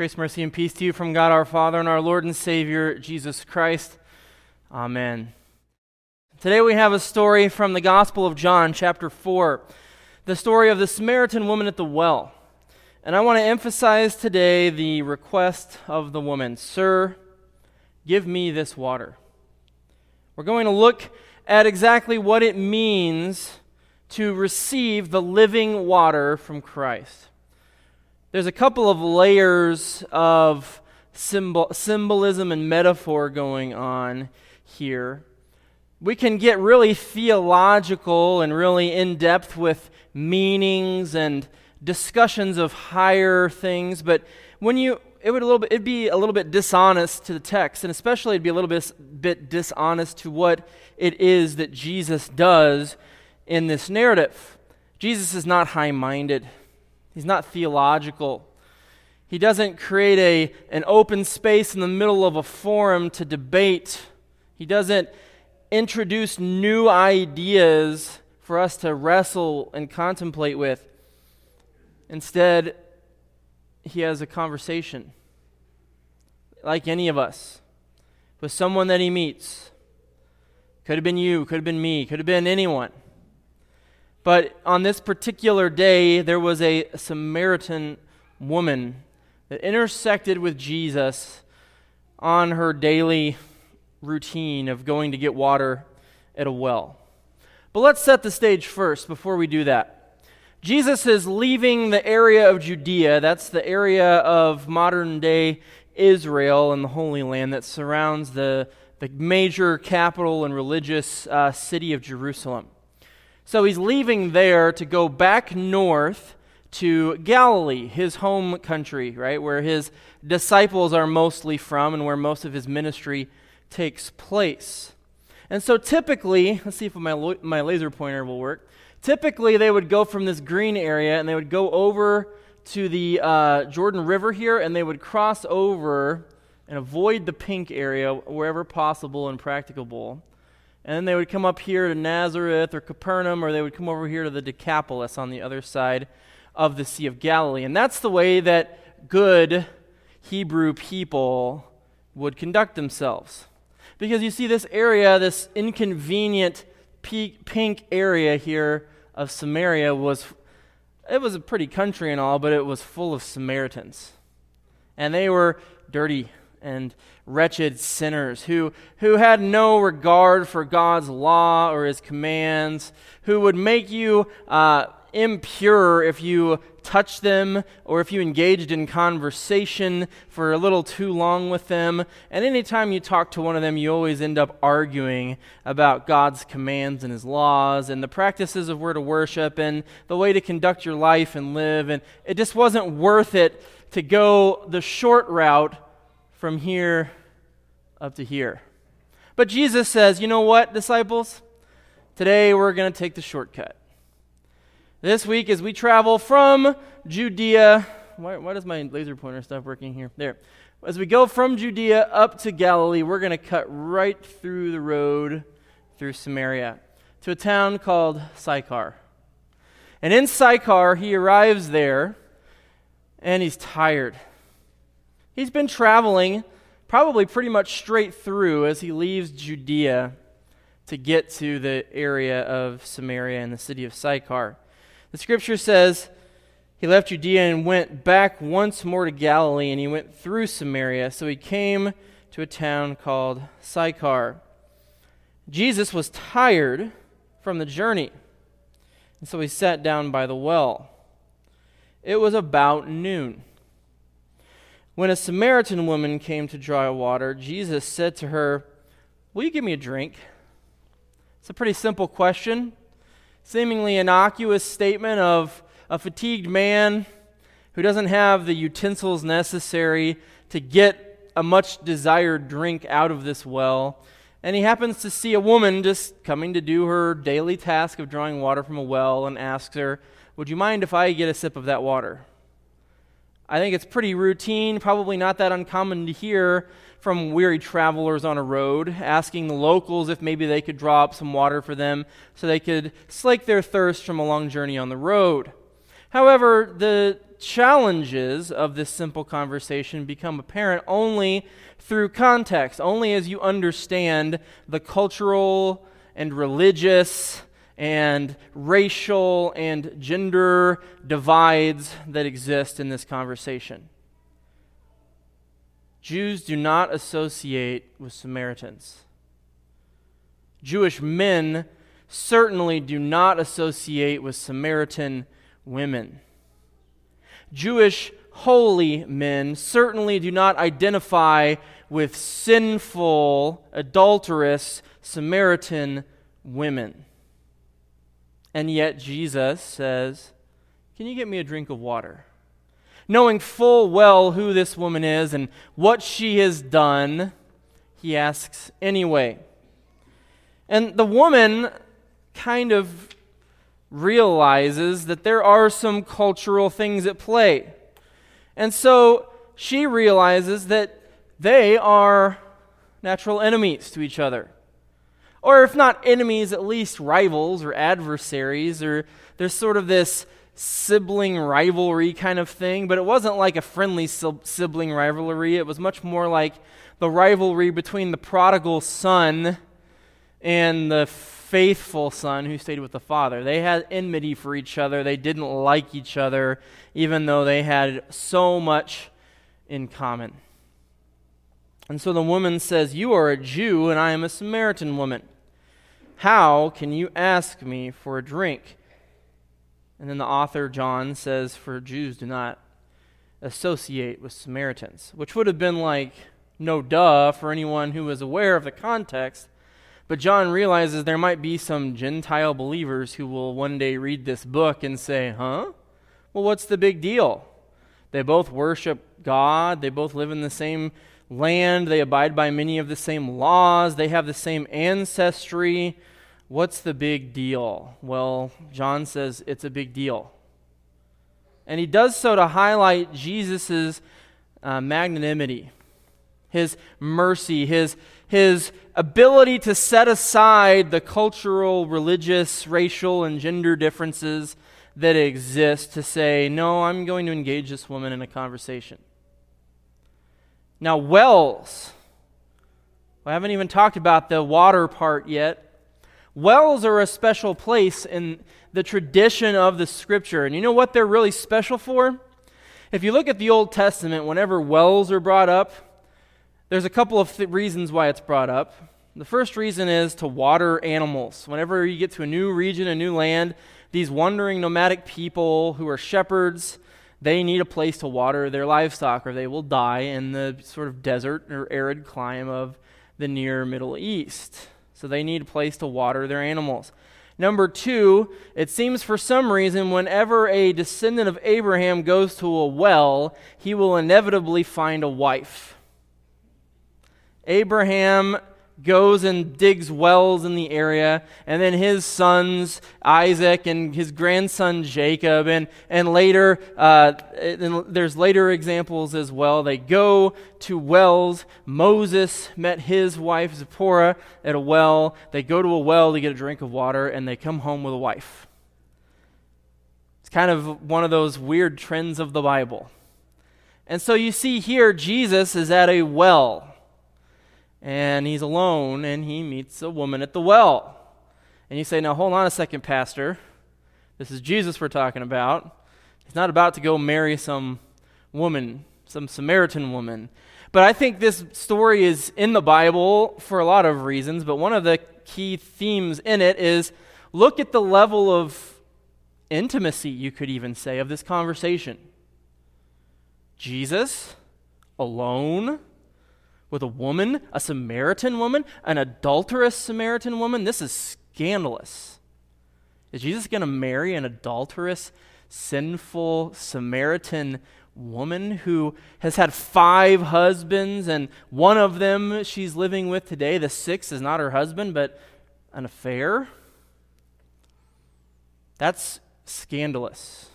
Grace, mercy, and peace to you from God our Father and our Lord and Savior, Jesus Christ. Amen. Today we have a story from the Gospel of John, chapter 4, the story of the Samaritan woman at the well. And I want to emphasize today the request of the woman Sir, give me this water. We're going to look at exactly what it means to receive the living water from Christ. There's a couple of layers of symbol, symbolism and metaphor going on here. We can get really theological and really in depth with meanings and discussions of higher things, but when you it would a little bit it'd be a little bit dishonest to the text, and especially it'd be a little bit, bit dishonest to what it is that Jesus does in this narrative. Jesus is not high-minded. He's not theological. He doesn't create a, an open space in the middle of a forum to debate. He doesn't introduce new ideas for us to wrestle and contemplate with. Instead, he has a conversation, like any of us, with someone that he meets. Could have been you, could have been me, could have been anyone. But on this particular day, there was a Samaritan woman that intersected with Jesus on her daily routine of going to get water at a well. But let's set the stage first before we do that. Jesus is leaving the area of Judea, that's the area of modern day Israel and the Holy Land that surrounds the, the major capital and religious uh, city of Jerusalem. So he's leaving there to go back north to Galilee, his home country, right, where his disciples are mostly from and where most of his ministry takes place. And so typically, let's see if my, my laser pointer will work. Typically, they would go from this green area and they would go over to the uh, Jordan River here and they would cross over and avoid the pink area wherever possible and practicable. And then they would come up here to Nazareth or Capernaum, or they would come over here to the Decapolis on the other side of the Sea of Galilee. And that's the way that good Hebrew people would conduct themselves. Because you see, this area, this inconvenient pink area here of Samaria, was it was a pretty country and all, but it was full of Samaritans. And they were dirty and wretched sinners who, who had no regard for God's law or his commands, who would make you uh, impure if you touched them or if you engaged in conversation for a little too long with them. And anytime you talk to one of them, you always end up arguing about God's commands and his laws and the practices of where to worship and the way to conduct your life and live. And it just wasn't worth it to go the short route from here up to here. But Jesus says, you know what, disciples? Today we're going to take the shortcut. This week, as we travel from Judea, why, why does my laser pointer stop working here? There. As we go from Judea up to Galilee, we're going to cut right through the road through Samaria to a town called Sychar. And in Sychar, he arrives there and he's tired. He's been traveling probably pretty much straight through as he leaves Judea to get to the area of Samaria and the city of Sychar. The scripture says he left Judea and went back once more to Galilee, and he went through Samaria. So he came to a town called Sychar. Jesus was tired from the journey, and so he sat down by the well. It was about noon. When a Samaritan woman came to draw water, Jesus said to her, Will you give me a drink? It's a pretty simple question, seemingly innocuous statement of a fatigued man who doesn't have the utensils necessary to get a much desired drink out of this well. And he happens to see a woman just coming to do her daily task of drawing water from a well and asks her, Would you mind if I get a sip of that water? I think it's pretty routine, probably not that uncommon to hear from weary travelers on a road, asking the locals if maybe they could draw up some water for them so they could slake their thirst from a long journey on the road. However, the challenges of this simple conversation become apparent only through context, only as you understand the cultural and religious and racial and gender divides that exist in this conversation. Jews do not associate with Samaritans. Jewish men certainly do not associate with Samaritan women. Jewish holy men certainly do not identify with sinful, adulterous Samaritan women. And yet Jesus says, Can you get me a drink of water? Knowing full well who this woman is and what she has done, he asks anyway. And the woman kind of realizes that there are some cultural things at play. And so she realizes that they are natural enemies to each other. Or if not enemies, at least rivals or adversaries, or there's sort of this sibling rivalry kind of thing, but it wasn't like a friendly sibling rivalry. It was much more like the rivalry between the prodigal son and the faithful son who stayed with the father. They had enmity for each other. They didn't like each other, even though they had so much in common. And so the woman says, You are a Jew, and I am a Samaritan woman. How can you ask me for a drink? And then the author, John, says, For Jews do not associate with Samaritans, which would have been like no duh for anyone who was aware of the context. But John realizes there might be some Gentile believers who will one day read this book and say, huh? Well, what's the big deal? They both worship God, they both live in the same land, they abide by many of the same laws, they have the same ancestry. What's the big deal? Well, John says it's a big deal. And he does so to highlight Jesus' uh, magnanimity, his mercy, his, his ability to set aside the cultural, religious, racial, and gender differences that exist to say, no, I'm going to engage this woman in a conversation. Now, wells. I haven't even talked about the water part yet. Wells are a special place in the tradition of the scripture. And you know what they're really special for? If you look at the Old Testament, whenever wells are brought up, there's a couple of th- reasons why it's brought up. The first reason is to water animals. Whenever you get to a new region, a new land, these wandering nomadic people who are shepherds, they need a place to water their livestock or they will die in the sort of desert or arid climate of the near Middle East. So they need a place to water their animals. Number two, it seems for some reason, whenever a descendant of Abraham goes to a well, he will inevitably find a wife. Abraham goes and digs wells in the area, and then his sons, Isaac and his grandson Jacob, and, and later, uh, and there's later examples as well. They go to wells. Moses met his wife Zipporah at a well. They go to a well to get a drink of water, and they come home with a wife. It's kind of one of those weird trends of the Bible. And so you see here, Jesus is at a well and he's alone and he meets a woman at the well. And you say, Now hold on a second, Pastor. This is Jesus we're talking about. He's not about to go marry some woman, some Samaritan woman. But I think this story is in the Bible for a lot of reasons, but one of the key themes in it is look at the level of intimacy, you could even say, of this conversation. Jesus, alone, with a woman, a Samaritan woman, an adulterous Samaritan woman. This is scandalous. Is Jesus going to marry an adulterous, sinful Samaritan woman who has had five husbands and one of them she's living with today? The sixth is not her husband, but an affair? That's scandalous.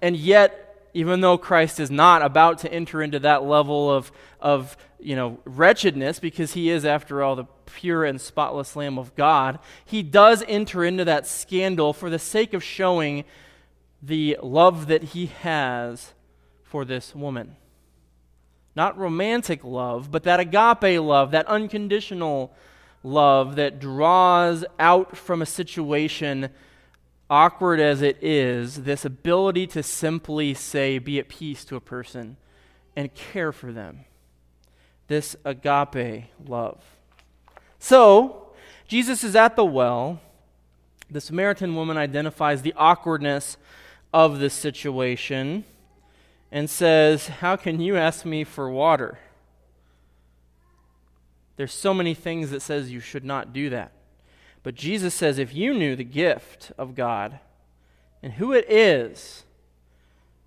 And yet, even though Christ is not about to enter into that level of, of you know, wretchedness, because he is, after all, the pure and spotless Lamb of God, he does enter into that scandal for the sake of showing the love that he has for this woman. Not romantic love, but that agape love, that unconditional love that draws out from a situation, awkward as it is, this ability to simply say, be at peace to a person and care for them. This agape love. So, Jesus is at the well. The Samaritan woman identifies the awkwardness of this situation and says, How can you ask me for water? There's so many things that says you should not do that. But Jesus says if you knew the gift of God and who it is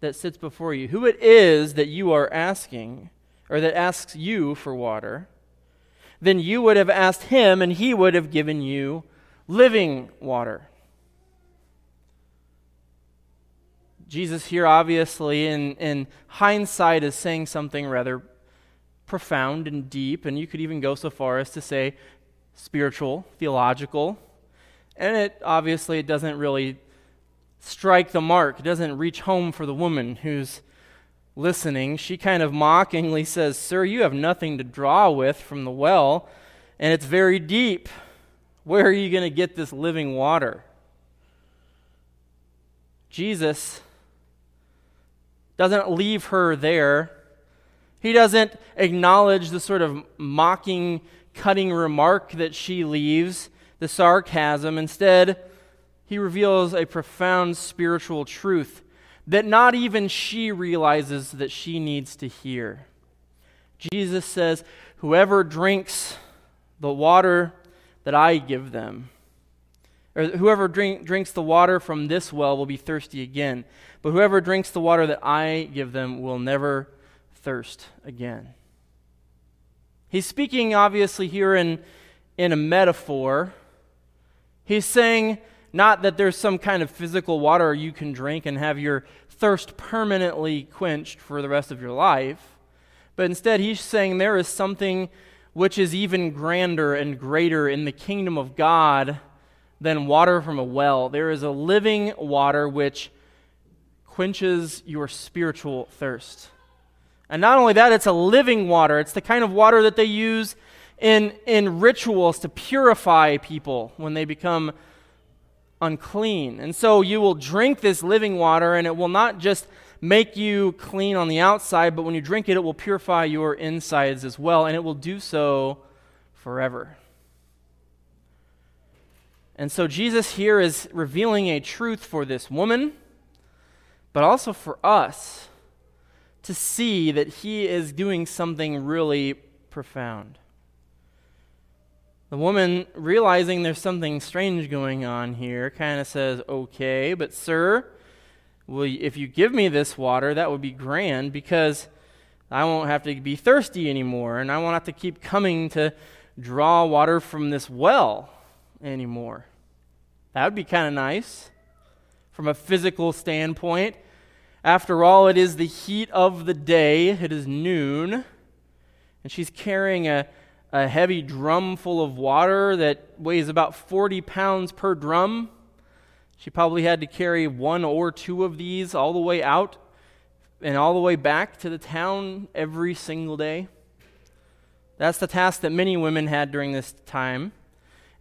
that sits before you, who it is that you are asking or that asks you for water, then you would have asked him and he would have given you living water. Jesus here, obviously, in, in hindsight, is saying something rather profound and deep, and you could even go so far as to say spiritual, theological. And it obviously doesn't really strike the mark. It doesn't reach home for the woman who's listening. She kind of mockingly says, Sir, you have nothing to draw with from the well, and it's very deep. Where are you going to get this living water? Jesus doesn't leave her there. He doesn't acknowledge the sort of mocking, cutting remark that she leaves, the sarcasm. Instead, he reveals a profound spiritual truth that not even she realizes that she needs to hear. Jesus says, Whoever drinks the water that I give them, or whoever drink, drinks the water from this well will be thirsty again. But whoever drinks the water that I give them will never thirst again. He's speaking, obviously, here in, in a metaphor. He's saying not that there's some kind of physical water you can drink and have your thirst permanently quenched for the rest of your life, but instead, he's saying there is something which is even grander and greater in the kingdom of God than water from a well. There is a living water which quenches your spiritual thirst. And not only that, it's a living water. It's the kind of water that they use in, in rituals to purify people when they become unclean. And so you will drink this living water, and it will not just make you clean on the outside, but when you drink it, it will purify your insides as well, and it will do so forever. And so Jesus here is revealing a truth for this woman, but also for us to see that he is doing something really profound. The woman, realizing there's something strange going on here, kind of says, Okay, but sir, well, if you give me this water, that would be grand because I won't have to be thirsty anymore, and I won't have to keep coming to draw water from this well anymore. That would be kind of nice from a physical standpoint. After all, it is the heat of the day, it is noon, and she's carrying a, a heavy drum full of water that weighs about 40 pounds per drum. She probably had to carry one or two of these all the way out and all the way back to the town every single day. That's the task that many women had during this time.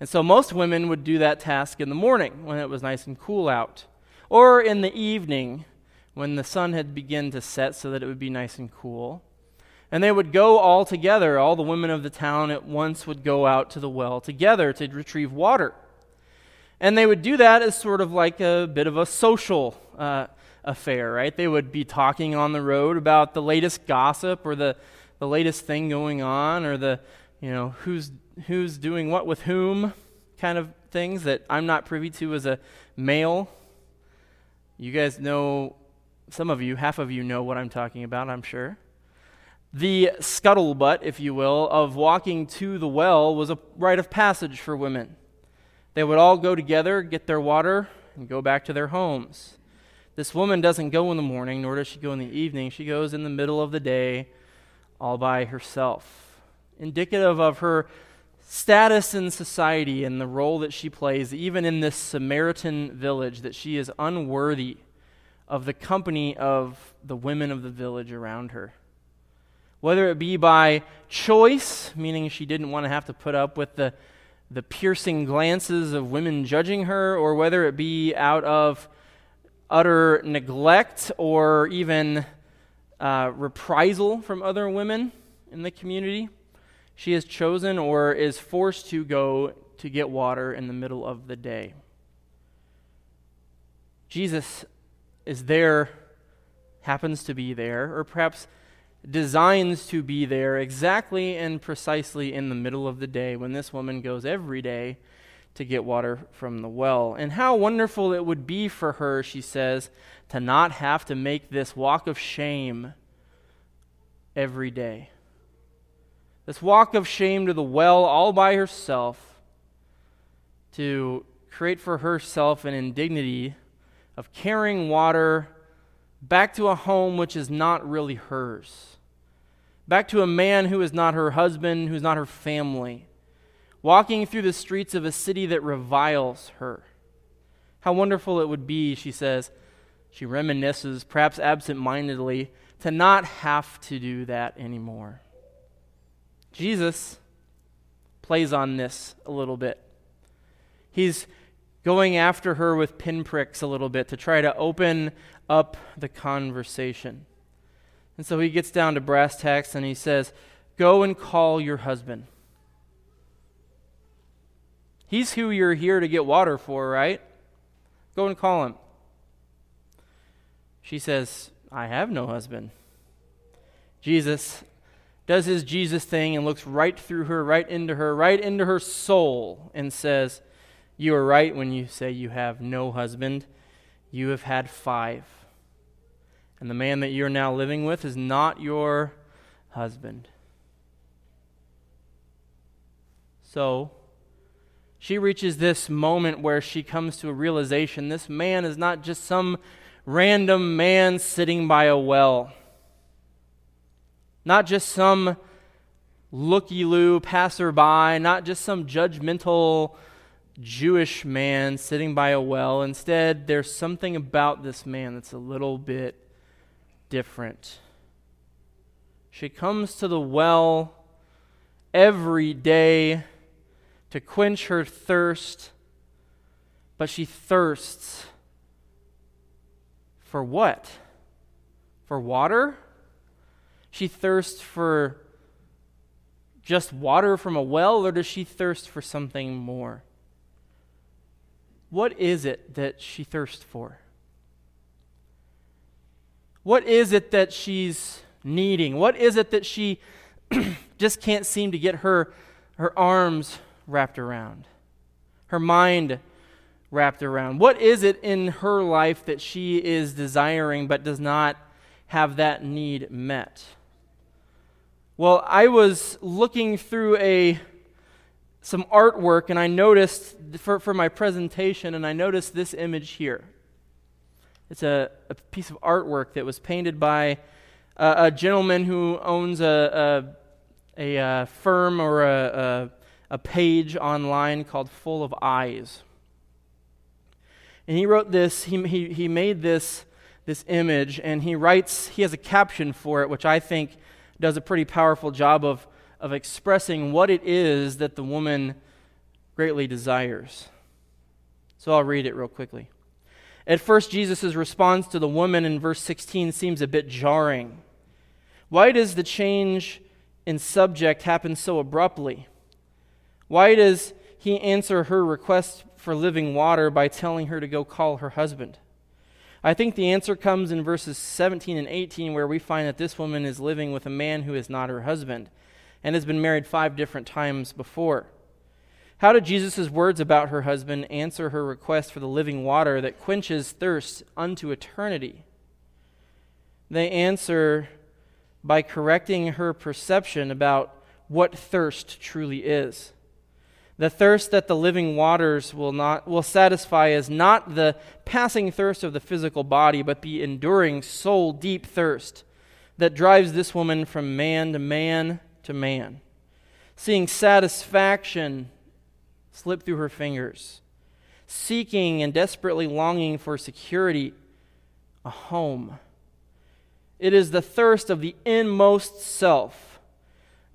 And so most women would do that task in the morning when it was nice and cool out, or in the evening when the sun had begun to set so that it would be nice and cool. And they would go all together, all the women of the town at once would go out to the well together to retrieve water. And they would do that as sort of like a bit of a social uh, affair, right? They would be talking on the road about the latest gossip or the, the latest thing going on or the, you know, who's who's doing what with whom kind of things that I'm not privy to as a male. You guys know, some of you, half of you know what I'm talking about, I'm sure. The scuttlebutt, if you will, of walking to the well was a rite of passage for women. They would all go together, get their water, and go back to their homes. This woman doesn't go in the morning, nor does she go in the evening. She goes in the middle of the day all by herself. Indicative of her status in society and the role that she plays, even in this Samaritan village, that she is unworthy of the company of the women of the village around her. Whether it be by choice, meaning she didn't want to have to put up with the, the piercing glances of women judging her, or whether it be out of utter neglect or even uh, reprisal from other women in the community, she is chosen or is forced to go to get water in the middle of the day. Jesus is there, happens to be there, or perhaps designs to be there exactly and precisely in the middle of the day when this woman goes every day to get water from the well. And how wonderful it would be for her, she says, to not have to make this walk of shame every day. This walk of shame to the well all by herself to create for herself an indignity of carrying water back to a home which is not really hers, back to a man who is not her husband, who is not her family, walking through the streets of a city that reviles her. How wonderful it would be, she says. She reminisces, perhaps absent mindedly, to not have to do that anymore. Jesus plays on this a little bit. He's going after her with pinpricks a little bit to try to open up the conversation. And so he gets down to brass tacks and he says, Go and call your husband. He's who you're here to get water for, right? Go and call him. She says, I have no husband. Jesus does his Jesus thing and looks right through her, right into her, right into her soul, and says, You are right when you say you have no husband. You have had five. And the man that you're now living with is not your husband. So, she reaches this moment where she comes to a realization this man is not just some random man sitting by a well, not just some looky loo passerby, not just some judgmental Jewish man sitting by a well. Instead, there's something about this man that's a little bit different. She comes to the well every day to quench her thirst, but she thirsts for what? For water? She thirsts for just water from a well, or does she thirst for something more? What is it that she thirsts for? What is it that she's needing? What is it that she just can't seem to get her, her arms wrapped around, her mind wrapped around. What is it in her life that she is desiring but does not have that need met? Well, I was looking through a some artwork and I noticed for, for my presentation and I noticed this image here. It's a, a piece of artwork that was painted by a, a gentleman who owns a, a, a uh, firm or a, a page online called Full of Eyes. And he wrote this, he, he, he made this, this image, and he writes, he has a caption for it, which I think does a pretty powerful job of, of expressing what it is that the woman greatly desires. So I'll read it real quickly. At first, Jesus' response to the woman in verse 16 seems a bit jarring. Why does the change in subject happen so abruptly? Why does he answer her request for living water by telling her to go call her husband? I think the answer comes in verses 17 and 18, where we find that this woman is living with a man who is not her husband and has been married five different times before. How did Jesus' words about her husband answer her request for the living water that quenches thirst unto eternity? They answer by correcting her perception about what thirst truly is. The thirst that the living waters will not will satisfy is not the passing thirst of the physical body, but the enduring soul deep thirst that drives this woman from man to man to man, seeing satisfaction slip through her fingers, seeking and desperately longing for security a home. It is the thirst of the inmost self,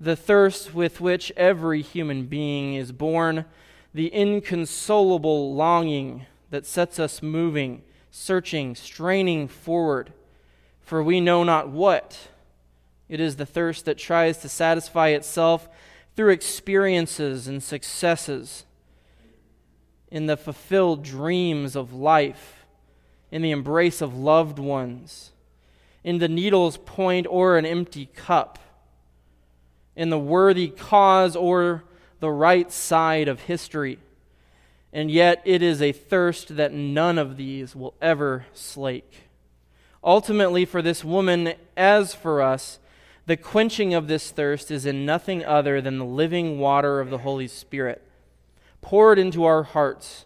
the thirst with which every human being is born, the inconsolable longing that sets us moving, searching, straining forward, for we know not what. It is the thirst that tries to satisfy itself through experiences and successes, in the fulfilled dreams of life, in the embrace of loved ones, in the needle's point or an empty cup, in the worthy cause or the right side of history. And yet, it is a thirst that none of these will ever slake. Ultimately, for this woman, as for us, the quenching of this thirst is in nothing other than the living water of the Holy Spirit, poured into our hearts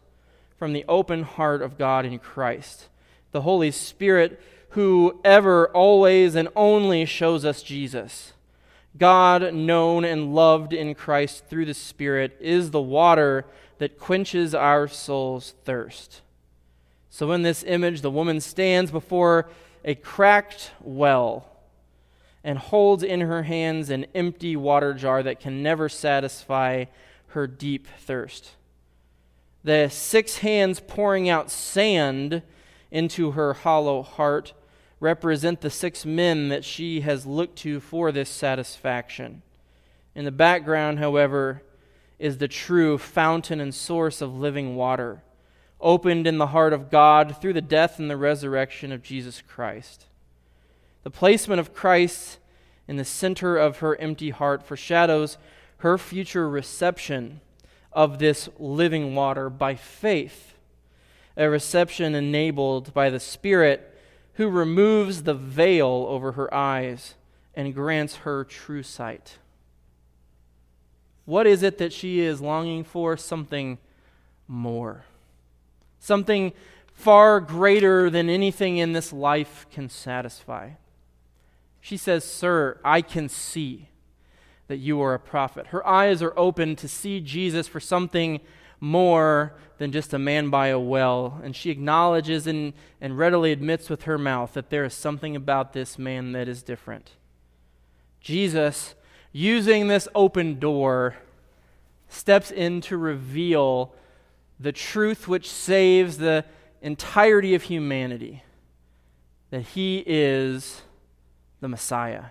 from the open heart of God in Christ. The Holy Spirit, who ever, always, and only shows us Jesus. God, known and loved in Christ through the Spirit, is the water that quenches our soul's thirst. So, in this image, the woman stands before a cracked well and holds in her hands an empty water jar that can never satisfy her deep thirst. The six hands pouring out sand into her hollow heart represent the six men that she has looked to for this satisfaction. In the background, however, is the true fountain and source of living water, opened in the heart of God through the death and the resurrection of Jesus Christ. The placement of Christ in the center of her empty heart foreshadows her future reception of this living water by faith, a reception enabled by the Spirit who removes the veil over her eyes and grants her true sight. What is it that she is longing for? Something more. Something far greater than anything in this life can satisfy. She says, Sir, I can see that you are a prophet. Her eyes are open to see Jesus for something more than just a man by a well. And she acknowledges and, and readily admits with her mouth that there is something about this man that is different. Jesus, using this open door, steps in to reveal the truth which saves the entirety of humanity that he is the Messiah.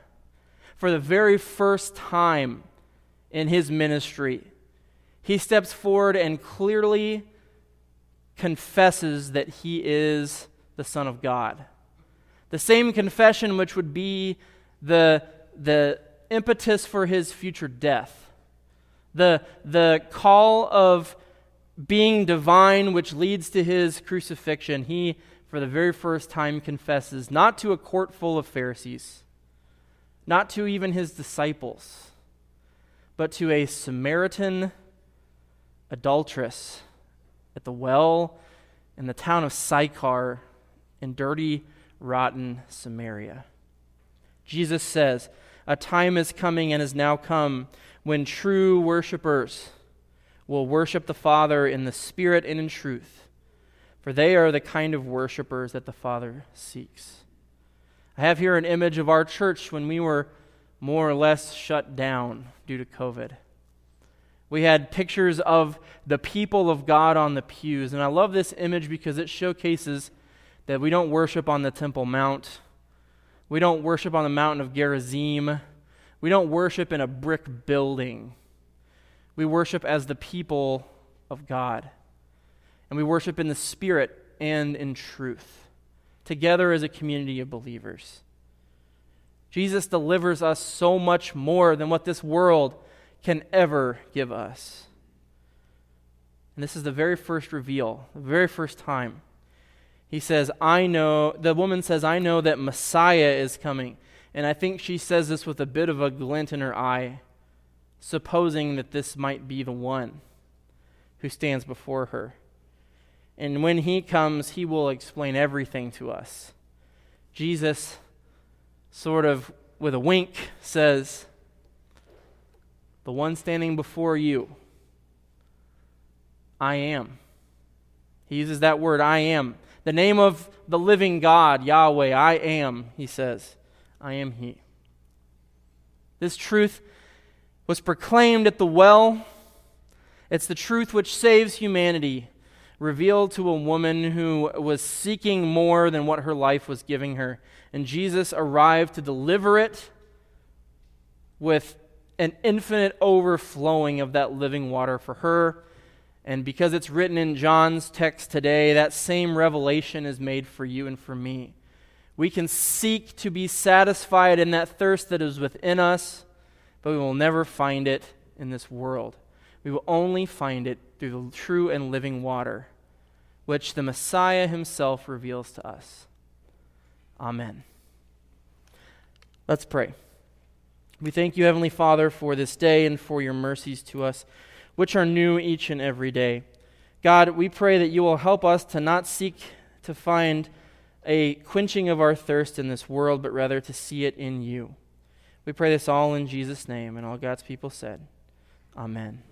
For the very first time in his ministry, he steps forward and clearly confesses that he is the Son of God. The same confession which would be the, the impetus for his future death. The, the call of being divine, which leads to his crucifixion. He, for the very first time, confesses not to a court full of Pharisees, not to even his disciples, but to a Samaritan adulteress at the well in the town of Sychar in dirty, rotten Samaria. Jesus says, A time is coming and has now come when true worshipers will worship the Father in the Spirit and in truth, for they are the kind of worshipers that the Father seeks. I have here an image of our church when we were more or less shut down due to COVID. We had pictures of the people of God on the pews. And I love this image because it showcases that we don't worship on the Temple Mount. We don't worship on the mountain of Gerizim. We don't worship in a brick building. We worship as the people of God. And we worship in the Spirit and in truth, together as a community of believers. Jesus delivers us so much more than what this world can ever give us. And this is the very first reveal, the very first time. He says, I know, the woman says, I know that Messiah is coming. And I think she says this with a bit of a glint in her eye, supposing that this might be the one who stands before her. And when he comes, he will explain everything to us. Jesus, sort of with a wink, says, the one standing before you. I am. He uses that word, I am. The name of the living God, Yahweh, I am, he says. I am he. This truth was proclaimed at the well. It's the truth which saves humanity, revealed to a woman who was seeking more than what her life was giving her. And Jesus arrived to deliver it with an infinite overflowing of that living water for her. And because it's written in John's text today, that same revelation is made for you and for me. We can seek to be satisfied in that thirst that is within us, but we will never find it in this world. We will only find it through the true and living water, which the Messiah himself reveals to us. Amen. Let's pray. We thank you, Heavenly Father, for this day and for your mercies to us, which are new each and every day. God, we pray that you will help us to not seek to find a quenching of our thirst in this world, but rather to see it in you. We pray this all in Jesus' name, and all God's people said, Amen.